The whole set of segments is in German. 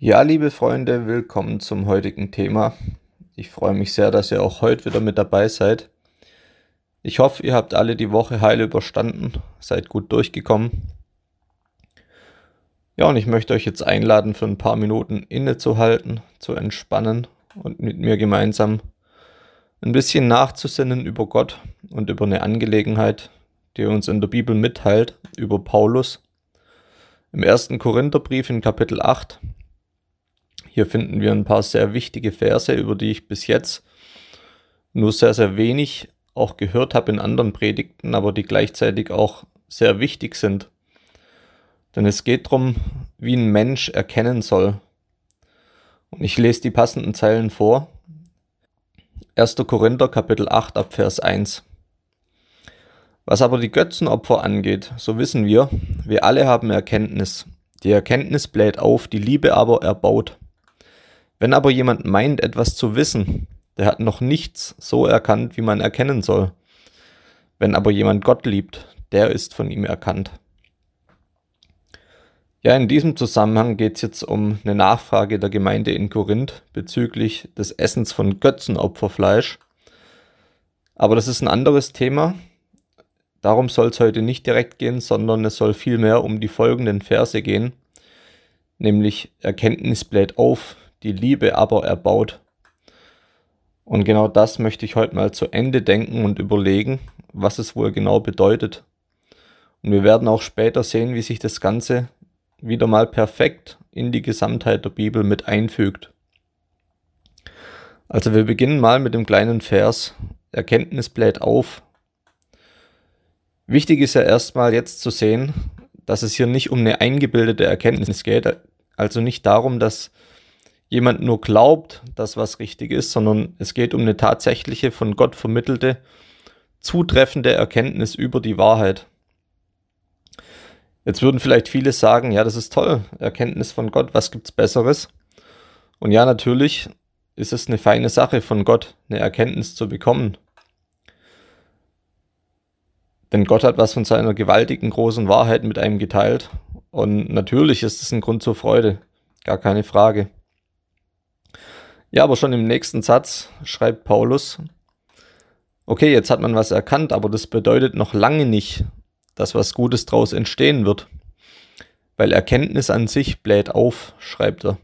Ja, liebe Freunde, willkommen zum heutigen Thema. Ich freue mich sehr, dass ihr auch heute wieder mit dabei seid. Ich hoffe, ihr habt alle die Woche heil überstanden, seid gut durchgekommen. Ja, und ich möchte euch jetzt einladen, für ein paar Minuten innezuhalten, zu entspannen und mit mir gemeinsam ein bisschen nachzusinnen über Gott und über eine Angelegenheit, die uns in der Bibel mitteilt, über Paulus. Im ersten Korintherbrief in Kapitel 8 hier finden wir ein paar sehr wichtige Verse, über die ich bis jetzt nur sehr, sehr wenig auch gehört habe in anderen Predigten, aber die gleichzeitig auch sehr wichtig sind. Denn es geht darum, wie ein Mensch erkennen soll. Und ich lese die passenden Zeilen vor. 1. Korinther Kapitel 8 ab Vers 1. Was aber die Götzenopfer angeht, so wissen wir, wir alle haben Erkenntnis. Die Erkenntnis bläht auf, die Liebe aber erbaut. Wenn aber jemand meint, etwas zu wissen, der hat noch nichts so erkannt, wie man erkennen soll. Wenn aber jemand Gott liebt, der ist von ihm erkannt. Ja, in diesem Zusammenhang geht es jetzt um eine Nachfrage der Gemeinde in Korinth bezüglich des Essens von Götzenopferfleisch. Aber das ist ein anderes Thema. Darum soll es heute nicht direkt gehen, sondern es soll vielmehr um die folgenden Verse gehen, nämlich Erkenntnis bläht auf, die Liebe aber erbaut. Und genau das möchte ich heute mal zu Ende denken und überlegen, was es wohl genau bedeutet. Und wir werden auch später sehen, wie sich das Ganze wieder mal perfekt in die Gesamtheit der Bibel mit einfügt. Also wir beginnen mal mit dem kleinen Vers, Erkenntnis bläht auf. Wichtig ist ja erstmal jetzt zu sehen, dass es hier nicht um eine eingebildete Erkenntnis geht, also nicht darum, dass jemand nur glaubt, dass was richtig ist, sondern es geht um eine tatsächliche von Gott vermittelte, zutreffende Erkenntnis über die Wahrheit. Jetzt würden vielleicht viele sagen, ja, das ist toll, Erkenntnis von Gott, was gibt's Besseres? Und ja, natürlich ist es eine feine Sache von Gott, eine Erkenntnis zu bekommen. Denn Gott hat was von seiner gewaltigen großen Wahrheit mit einem geteilt. Und natürlich ist es ein Grund zur Freude, gar keine Frage. Ja, aber schon im nächsten Satz schreibt Paulus, okay, jetzt hat man was erkannt, aber das bedeutet noch lange nicht, dass was Gutes daraus entstehen wird. Weil Erkenntnis an sich bläht auf, schreibt er.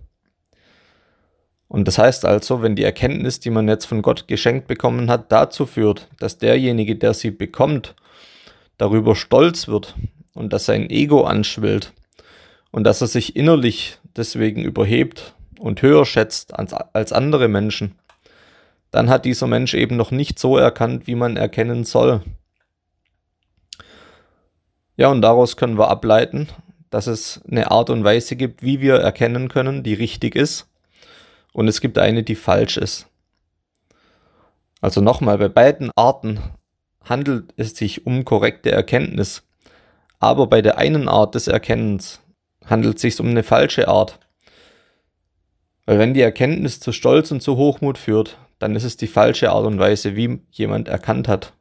Und das heißt also, wenn die Erkenntnis, die man jetzt von Gott geschenkt bekommen hat, dazu führt, dass derjenige, der sie bekommt, darüber stolz wird und dass sein Ego anschwillt und dass er sich innerlich deswegen überhebt und höher schätzt als, als andere Menschen, dann hat dieser Mensch eben noch nicht so erkannt, wie man erkennen soll. Ja, und daraus können wir ableiten, dass es eine Art und Weise gibt, wie wir erkennen können, die richtig ist. Und es gibt eine, die falsch ist. Also nochmal, bei beiden Arten handelt es sich um korrekte Erkenntnis. Aber bei der einen Art des Erkennens handelt es sich um eine falsche Art. Weil wenn die Erkenntnis zu Stolz und zu Hochmut führt, dann ist es die falsche Art und Weise, wie jemand erkannt hat.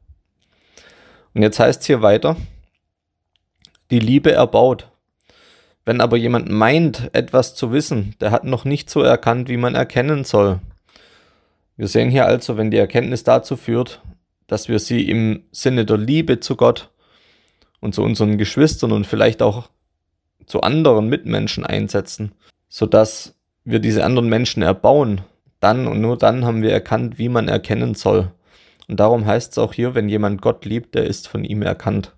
Und jetzt heißt es hier weiter, die Liebe erbaut. Wenn aber jemand meint, etwas zu wissen, der hat noch nicht so erkannt, wie man erkennen soll. Wir sehen hier also, wenn die Erkenntnis dazu führt, dass wir sie im Sinne der Liebe zu Gott und zu unseren Geschwistern und vielleicht auch zu anderen Mitmenschen einsetzen, sodass wir diese anderen Menschen erbauen, dann und nur dann haben wir erkannt, wie man erkennen soll. Und darum heißt es auch hier, wenn jemand Gott liebt, der ist von ihm erkannt.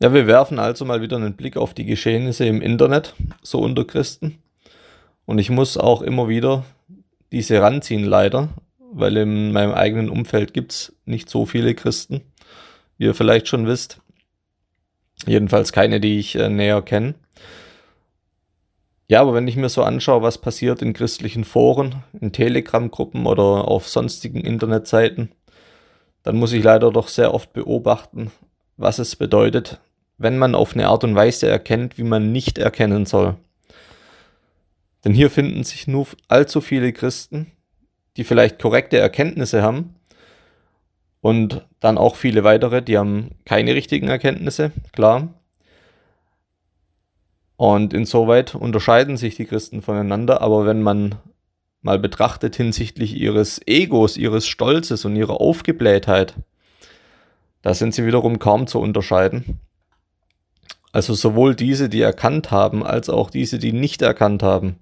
Ja, wir werfen also mal wieder einen Blick auf die Geschehnisse im Internet, so unter Christen. Und ich muss auch immer wieder diese ranziehen, leider, weil in meinem eigenen Umfeld gibt es nicht so viele Christen, wie ihr vielleicht schon wisst. Jedenfalls keine, die ich äh, näher kenne. Ja, aber wenn ich mir so anschaue, was passiert in christlichen Foren, in Telegram-Gruppen oder auf sonstigen Internetseiten, dann muss ich leider doch sehr oft beobachten, was es bedeutet, wenn man auf eine Art und Weise erkennt, wie man nicht erkennen soll. Denn hier finden sich nur allzu viele Christen, die vielleicht korrekte Erkenntnisse haben und dann auch viele weitere, die haben keine richtigen Erkenntnisse, klar. Und insoweit unterscheiden sich die Christen voneinander, aber wenn man mal betrachtet hinsichtlich ihres Egos, ihres Stolzes und ihrer Aufgeblähtheit, da sind sie wiederum kaum zu unterscheiden. Also sowohl diese, die erkannt haben, als auch diese, die nicht erkannt haben,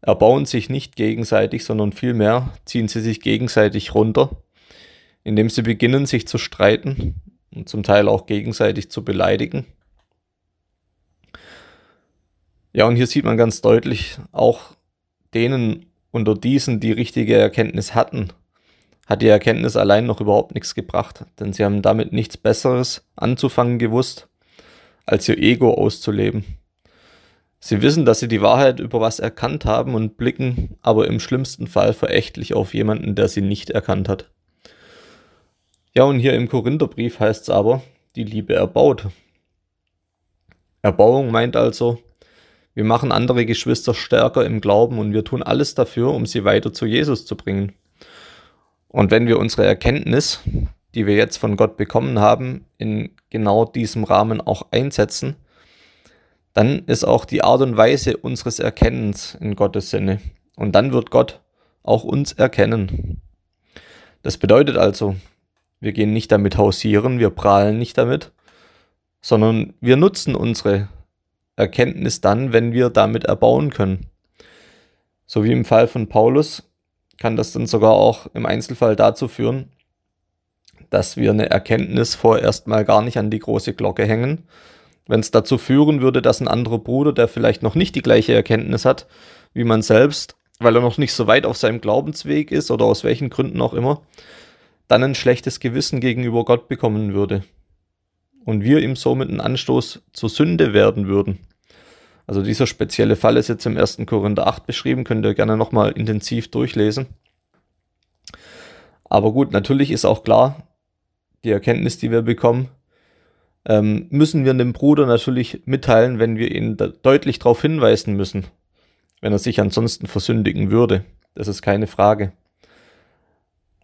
erbauen sich nicht gegenseitig, sondern vielmehr ziehen sie sich gegenseitig runter, indem sie beginnen, sich zu streiten und zum Teil auch gegenseitig zu beleidigen. Ja, und hier sieht man ganz deutlich, auch denen unter diesen, die richtige Erkenntnis hatten, hat die Erkenntnis allein noch überhaupt nichts gebracht, denn sie haben damit nichts Besseres anzufangen gewusst, als ihr Ego auszuleben. Sie wissen, dass sie die Wahrheit über was erkannt haben und blicken aber im schlimmsten Fall verächtlich auf jemanden, der sie nicht erkannt hat. Ja, und hier im Korintherbrief heißt es aber, die Liebe erbaut. Erbauung meint also, wir machen andere Geschwister stärker im Glauben und wir tun alles dafür, um sie weiter zu Jesus zu bringen. Und wenn wir unsere Erkenntnis, die wir jetzt von Gott bekommen haben, in genau diesem Rahmen auch einsetzen, dann ist auch die Art und Weise unseres Erkennens in Gottes Sinne. Und dann wird Gott auch uns erkennen. Das bedeutet also, wir gehen nicht damit hausieren, wir prahlen nicht damit, sondern wir nutzen unsere Erkenntnis dann, wenn wir damit erbauen können. So wie im Fall von Paulus kann das dann sogar auch im Einzelfall dazu führen, dass wir eine Erkenntnis vorerst mal gar nicht an die große Glocke hängen, wenn es dazu führen würde, dass ein anderer Bruder, der vielleicht noch nicht die gleiche Erkenntnis hat wie man selbst, weil er noch nicht so weit auf seinem Glaubensweg ist oder aus welchen Gründen auch immer, dann ein schlechtes Gewissen gegenüber Gott bekommen würde. Und wir ihm somit einen Anstoß zur Sünde werden würden. Also dieser spezielle Fall ist jetzt im 1. Korinther 8 beschrieben, könnt ihr gerne nochmal intensiv durchlesen. Aber gut, natürlich ist auch klar, die Erkenntnis, die wir bekommen, ähm, müssen wir dem Bruder natürlich mitteilen, wenn wir ihn deutlich darauf hinweisen müssen, wenn er sich ansonsten versündigen würde. Das ist keine Frage.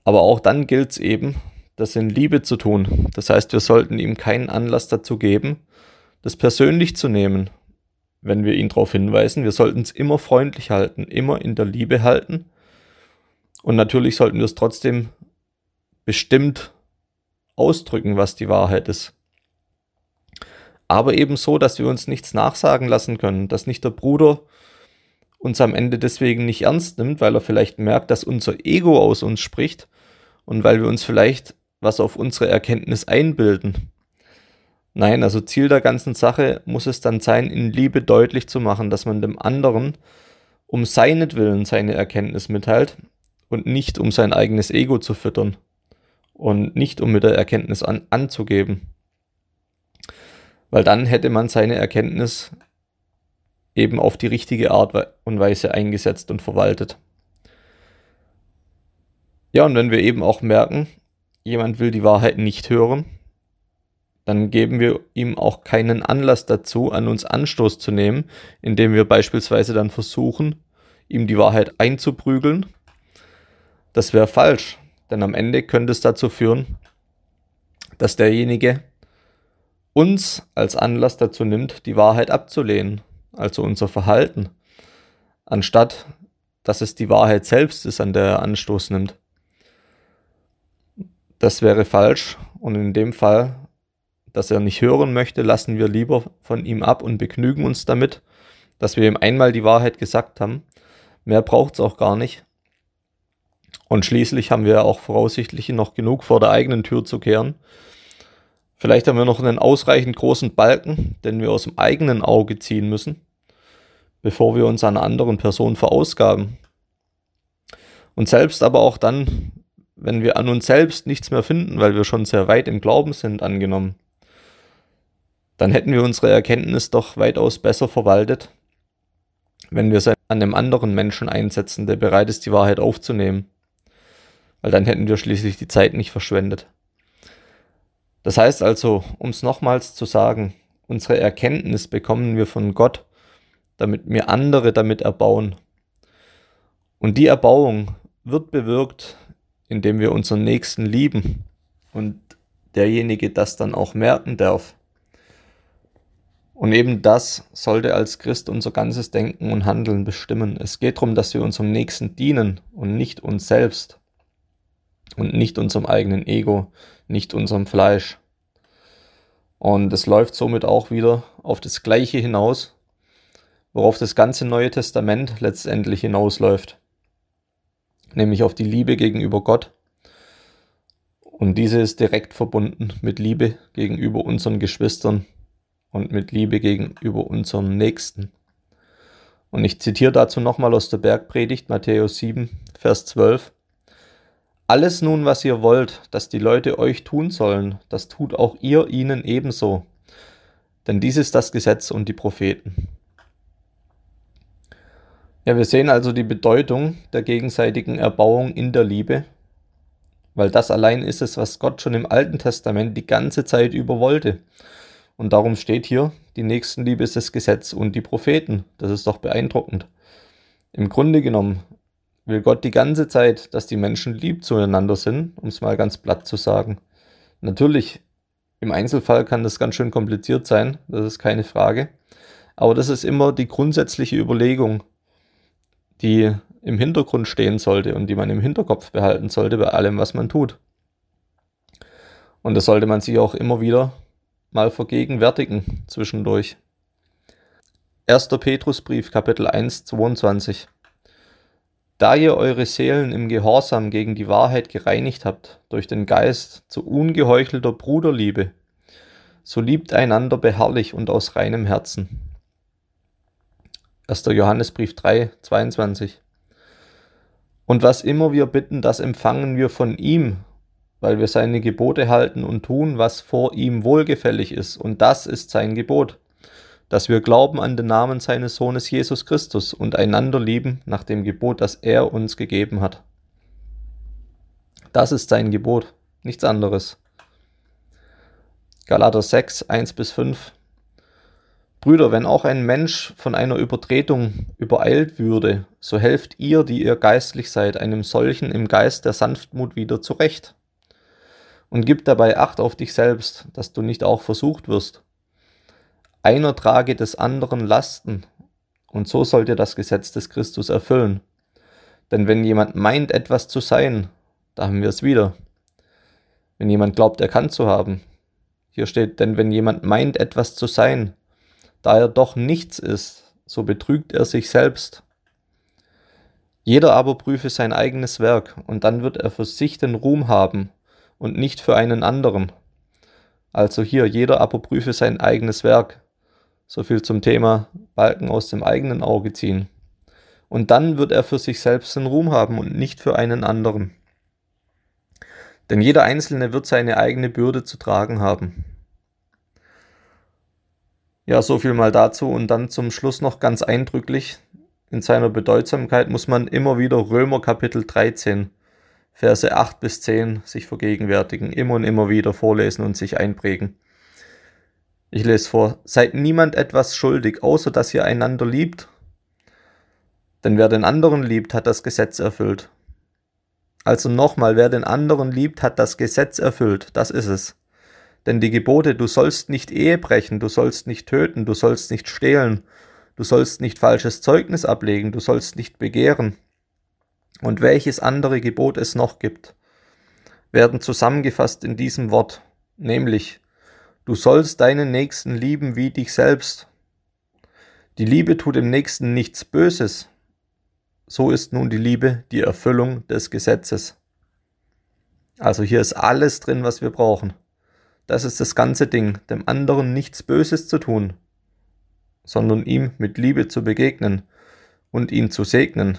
Aber auch dann gilt es eben, das in Liebe zu tun. Das heißt, wir sollten ihm keinen Anlass dazu geben, das persönlich zu nehmen, wenn wir ihn darauf hinweisen. Wir sollten es immer freundlich halten, immer in der Liebe halten. Und natürlich sollten wir es trotzdem bestimmt ausdrücken, was die Wahrheit ist aber eben so, dass wir uns nichts nachsagen lassen können, dass nicht der Bruder uns am Ende deswegen nicht ernst nimmt, weil er vielleicht merkt, dass unser Ego aus uns spricht und weil wir uns vielleicht was auf unsere Erkenntnis einbilden. Nein, also Ziel der ganzen Sache muss es dann sein, in Liebe deutlich zu machen, dass man dem anderen um seinetwillen seine Erkenntnis mitteilt und nicht um sein eigenes Ego zu füttern und nicht um mit der Erkenntnis an, anzugeben weil dann hätte man seine Erkenntnis eben auf die richtige Art und Weise eingesetzt und verwaltet. Ja, und wenn wir eben auch merken, jemand will die Wahrheit nicht hören, dann geben wir ihm auch keinen Anlass dazu, an uns Anstoß zu nehmen, indem wir beispielsweise dann versuchen, ihm die Wahrheit einzuprügeln. Das wäre falsch, denn am Ende könnte es dazu führen, dass derjenige uns als Anlass dazu nimmt, die Wahrheit abzulehnen, also unser Verhalten, anstatt dass es die Wahrheit selbst ist, an der er Anstoß nimmt. Das wäre falsch und in dem Fall, dass er nicht hören möchte, lassen wir lieber von ihm ab und begnügen uns damit, dass wir ihm einmal die Wahrheit gesagt haben. Mehr braucht es auch gar nicht. Und schließlich haben wir auch voraussichtlich noch genug vor der eigenen Tür zu kehren, Vielleicht haben wir noch einen ausreichend großen Balken, den wir aus dem eigenen Auge ziehen müssen, bevor wir uns an anderen Person verausgaben. Und selbst aber auch dann, wenn wir an uns selbst nichts mehr finden, weil wir schon sehr weit im Glauben sind, angenommen, dann hätten wir unsere Erkenntnis doch weitaus besser verwaltet, wenn wir sie an einem anderen Menschen einsetzen, der bereit ist, die Wahrheit aufzunehmen. Weil dann hätten wir schließlich die Zeit nicht verschwendet. Das heißt also, um es nochmals zu sagen, unsere Erkenntnis bekommen wir von Gott, damit wir andere damit erbauen. Und die Erbauung wird bewirkt, indem wir unseren Nächsten lieben und derjenige das dann auch merken darf. Und eben das sollte als Christ unser ganzes Denken und Handeln bestimmen. Es geht darum, dass wir unserem Nächsten dienen und nicht uns selbst und nicht unserem eigenen Ego, nicht unserem Fleisch. Und es läuft somit auch wieder auf das Gleiche hinaus, worauf das ganze Neue Testament letztendlich hinausläuft, nämlich auf die Liebe gegenüber Gott. Und diese ist direkt verbunden mit Liebe gegenüber unseren Geschwistern und mit Liebe gegenüber unserem Nächsten. Und ich zitiere dazu nochmal aus der Bergpredigt Matthäus 7, Vers 12. Alles nun, was ihr wollt, dass die Leute euch tun sollen, das tut auch ihr ihnen ebenso. Denn dies ist das Gesetz und die Propheten. Ja, wir sehen also die Bedeutung der gegenseitigen Erbauung in der Liebe, weil das allein ist es, was Gott schon im Alten Testament die ganze Zeit über wollte. Und darum steht hier, die Nächstenliebe ist das Gesetz und die Propheten. Das ist doch beeindruckend. Im Grunde genommen will Gott die ganze Zeit, dass die Menschen lieb zueinander sind, um es mal ganz platt zu sagen. Natürlich, im Einzelfall kann das ganz schön kompliziert sein, das ist keine Frage. Aber das ist immer die grundsätzliche Überlegung, die im Hintergrund stehen sollte und die man im Hinterkopf behalten sollte bei allem, was man tut. Und das sollte man sich auch immer wieder mal vergegenwärtigen zwischendurch. 1. Petrusbrief, Kapitel 1, 22. Da ihr eure Seelen im Gehorsam gegen die Wahrheit gereinigt habt, durch den Geist zu ungeheuchelter Bruderliebe, so liebt einander beharrlich und aus reinem Herzen. 1. Johannesbrief 3, 22. Und was immer wir bitten, das empfangen wir von ihm, weil wir seine Gebote halten und tun, was vor ihm wohlgefällig ist. Und das ist sein Gebot, dass wir glauben an den Namen seines Sohnes Jesus Christus und einander lieben nach dem Gebot, das er uns gegeben hat. Das ist sein Gebot, nichts anderes. Galater 6, 1 bis 5. Brüder, wenn auch ein Mensch von einer Übertretung übereilt würde, so helft ihr, die ihr geistlich seid, einem solchen im Geist der Sanftmut wieder zurecht und gib dabei Acht auf dich selbst, dass du nicht auch versucht wirst. Einer trage des anderen Lasten, und so sollt ihr das Gesetz des Christus erfüllen. Denn wenn jemand meint, etwas zu sein, da haben wir es wieder. Wenn jemand glaubt, erkannt zu haben, hier steht, denn wenn jemand meint, etwas zu sein, da er doch nichts ist, so betrügt er sich selbst. Jeder aber prüfe sein eigenes Werk, und dann wird er für sich den Ruhm haben, und nicht für einen anderen. Also hier, jeder aber prüfe sein eigenes Werk. So viel zum Thema Balken aus dem eigenen Auge ziehen. Und dann wird er für sich selbst den Ruhm haben und nicht für einen anderen. Denn jeder Einzelne wird seine eigene Bürde zu tragen haben. Ja, so viel mal dazu und dann zum Schluss noch ganz eindrücklich. In seiner Bedeutsamkeit muss man immer wieder Römer Kapitel 13 Verse 8 bis 10 sich vergegenwärtigen, immer und immer wieder vorlesen und sich einprägen. Ich lese vor, seid niemand etwas schuldig, außer dass ihr einander liebt. Denn wer den anderen liebt, hat das Gesetz erfüllt. Also nochmal, wer den anderen liebt, hat das Gesetz erfüllt, das ist es. Denn die Gebote, du sollst nicht Ehe brechen, du sollst nicht töten, du sollst nicht stehlen, du sollst nicht falsches Zeugnis ablegen, du sollst nicht begehren, und welches andere Gebot es noch gibt, werden zusammengefasst in diesem Wort, nämlich Du sollst deinen Nächsten lieben wie dich selbst. Die Liebe tut dem Nächsten nichts Böses. So ist nun die Liebe die Erfüllung des Gesetzes. Also hier ist alles drin, was wir brauchen. Das ist das ganze Ding, dem anderen nichts Böses zu tun, sondern ihm mit Liebe zu begegnen und ihn zu segnen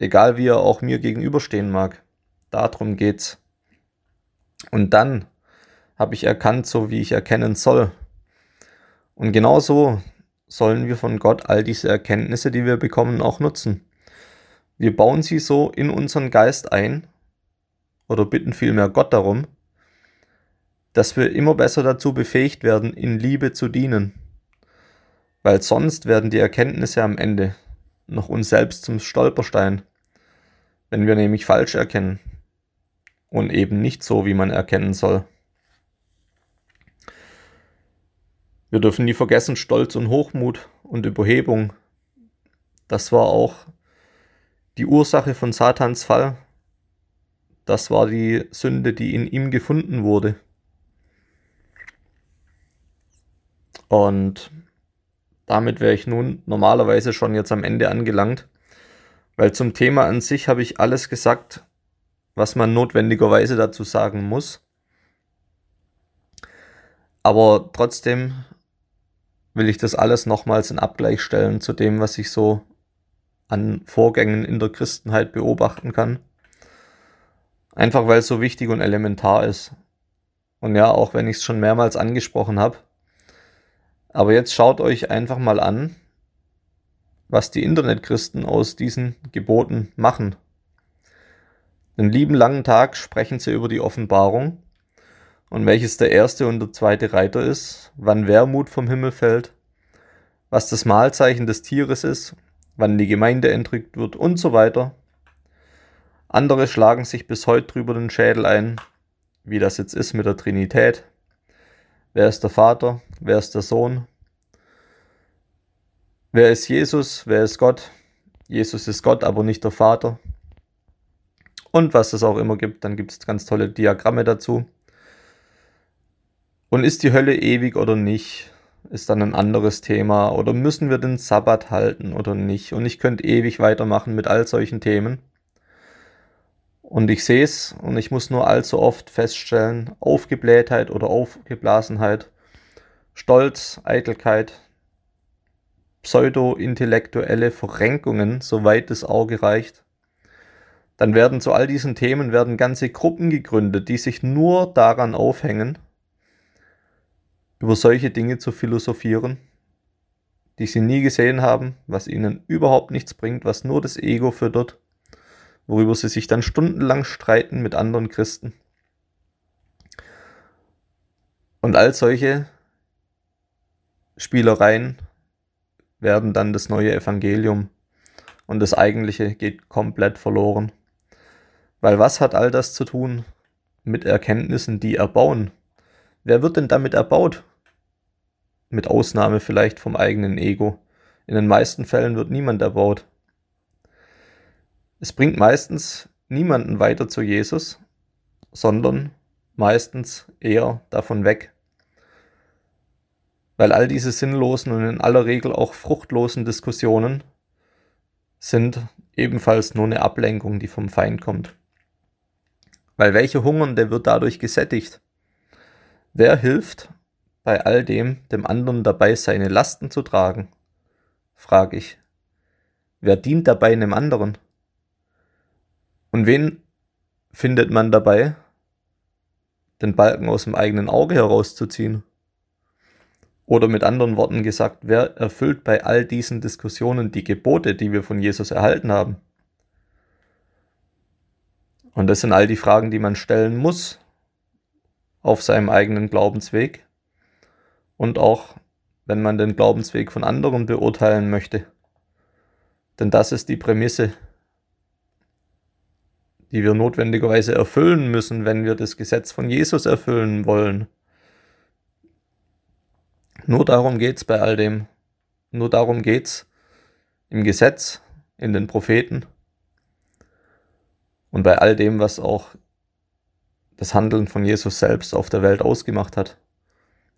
egal wie er auch mir gegenüberstehen mag. Darum geht's. Und dann habe ich erkannt, so wie ich erkennen soll. Und genauso sollen wir von Gott all diese Erkenntnisse, die wir bekommen, auch nutzen. Wir bauen sie so in unseren Geist ein oder bitten vielmehr Gott darum, dass wir immer besser dazu befähigt werden, in Liebe zu dienen. Weil sonst werden die Erkenntnisse am Ende noch uns selbst zum Stolperstein wenn wir nämlich falsch erkennen und eben nicht so, wie man erkennen soll. Wir dürfen nie vergessen, Stolz und Hochmut und Überhebung. Das war auch die Ursache von Satans Fall. Das war die Sünde, die in ihm gefunden wurde. Und damit wäre ich nun normalerweise schon jetzt am Ende angelangt, weil zum Thema an sich habe ich alles gesagt, was man notwendigerweise dazu sagen muss. Aber trotzdem will ich das alles nochmals in Abgleich stellen zu dem, was ich so an Vorgängen in der Christenheit beobachten kann. Einfach weil es so wichtig und elementar ist. Und ja, auch wenn ich es schon mehrmals angesprochen habe, aber jetzt schaut euch einfach mal an, was die Internetchristen aus diesen Geboten machen. Den lieben langen Tag sprechen sie über die Offenbarung und welches der erste und der zweite Reiter ist, wann Wermut vom Himmel fällt, was das Mahlzeichen des Tieres ist, wann die Gemeinde entrückt wird und so weiter. Andere schlagen sich bis heute drüber den Schädel ein, wie das jetzt ist mit der Trinität, Wer ist der Vater? Wer ist der Sohn? Wer ist Jesus? Wer ist Gott? Jesus ist Gott, aber nicht der Vater. Und was es auch immer gibt, dann gibt es ganz tolle Diagramme dazu. Und ist die Hölle ewig oder nicht? Ist dann ein anderes Thema. Oder müssen wir den Sabbat halten oder nicht? Und ich könnte ewig weitermachen mit all solchen Themen. Und ich sehe es und ich muss nur allzu oft feststellen, Aufgeblähtheit oder Aufgeblasenheit, Stolz, Eitelkeit, pseudo-intellektuelle Verrenkungen, soweit das Auge reicht. Dann werden zu all diesen Themen werden ganze Gruppen gegründet, die sich nur daran aufhängen, über solche Dinge zu philosophieren, die sie nie gesehen haben, was ihnen überhaupt nichts bringt, was nur das Ego füttert worüber sie sich dann stundenlang streiten mit anderen Christen. Und all solche Spielereien werden dann das neue Evangelium und das eigentliche geht komplett verloren. Weil was hat all das zu tun mit Erkenntnissen, die erbauen? Wer wird denn damit erbaut? Mit Ausnahme vielleicht vom eigenen Ego. In den meisten Fällen wird niemand erbaut. Es bringt meistens niemanden weiter zu Jesus, sondern meistens eher davon weg. Weil all diese sinnlosen und in aller Regel auch fruchtlosen Diskussionen sind ebenfalls nur eine Ablenkung, die vom Feind kommt. Weil welcher Hungernde wird dadurch gesättigt? Wer hilft bei all dem dem anderen dabei, seine Lasten zu tragen? frage ich. Wer dient dabei einem anderen? Und wen findet man dabei, den Balken aus dem eigenen Auge herauszuziehen? Oder mit anderen Worten gesagt, wer erfüllt bei all diesen Diskussionen die Gebote, die wir von Jesus erhalten haben? Und das sind all die Fragen, die man stellen muss auf seinem eigenen Glaubensweg und auch wenn man den Glaubensweg von anderen beurteilen möchte. Denn das ist die Prämisse die wir notwendigerweise erfüllen müssen, wenn wir das Gesetz von Jesus erfüllen wollen. Nur darum geht es bei all dem. Nur darum geht es im Gesetz, in den Propheten und bei all dem, was auch das Handeln von Jesus selbst auf der Welt ausgemacht hat,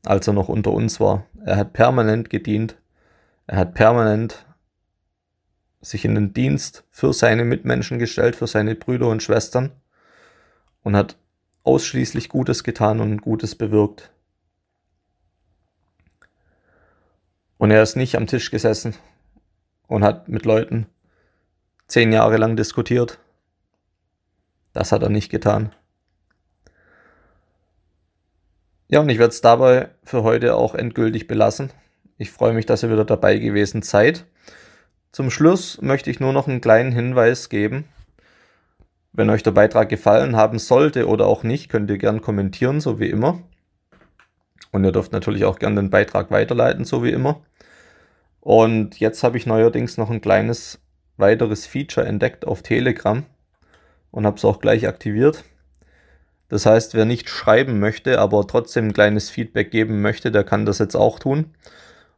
als er noch unter uns war. Er hat permanent gedient, er hat permanent sich in den Dienst für seine Mitmenschen gestellt, für seine Brüder und Schwestern und hat ausschließlich Gutes getan und Gutes bewirkt. Und er ist nicht am Tisch gesessen und hat mit Leuten zehn Jahre lang diskutiert. Das hat er nicht getan. Ja, und ich werde es dabei für heute auch endgültig belassen. Ich freue mich, dass ihr wieder dabei gewesen seid. Zum Schluss möchte ich nur noch einen kleinen Hinweis geben. Wenn euch der Beitrag gefallen haben sollte oder auch nicht, könnt ihr gern kommentieren, so wie immer. Und ihr dürft natürlich auch gern den Beitrag weiterleiten, so wie immer. Und jetzt habe ich neuerdings noch ein kleines weiteres Feature entdeckt auf Telegram und habe es auch gleich aktiviert. Das heißt, wer nicht schreiben möchte, aber trotzdem ein kleines Feedback geben möchte, der kann das jetzt auch tun.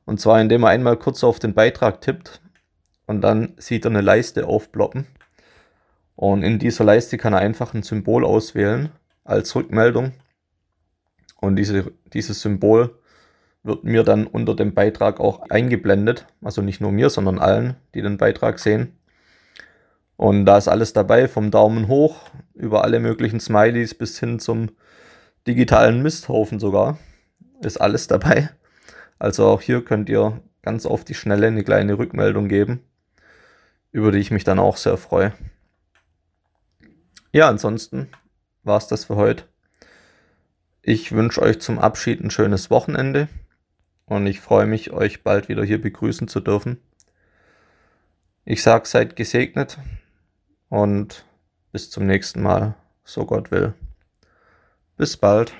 Und zwar indem er einmal kurz auf den Beitrag tippt und dann sieht er eine Leiste aufploppen. Und in dieser Leiste kann er einfach ein Symbol auswählen als Rückmeldung. Und diese, dieses Symbol wird mir dann unter dem Beitrag auch eingeblendet. Also nicht nur mir, sondern allen, die den Beitrag sehen. Und da ist alles dabei, vom Daumen hoch über alle möglichen Smileys bis hin zum digitalen Misthaufen sogar. Ist alles dabei. Also auch hier könnt ihr ganz auf die Schnelle eine kleine Rückmeldung geben, über die ich mich dann auch sehr freue. Ja, ansonsten war es das für heute. Ich wünsche euch zum Abschied ein schönes Wochenende und ich freue mich, euch bald wieder hier begrüßen zu dürfen. Ich sage, seid gesegnet und bis zum nächsten Mal, so Gott will. Bis bald.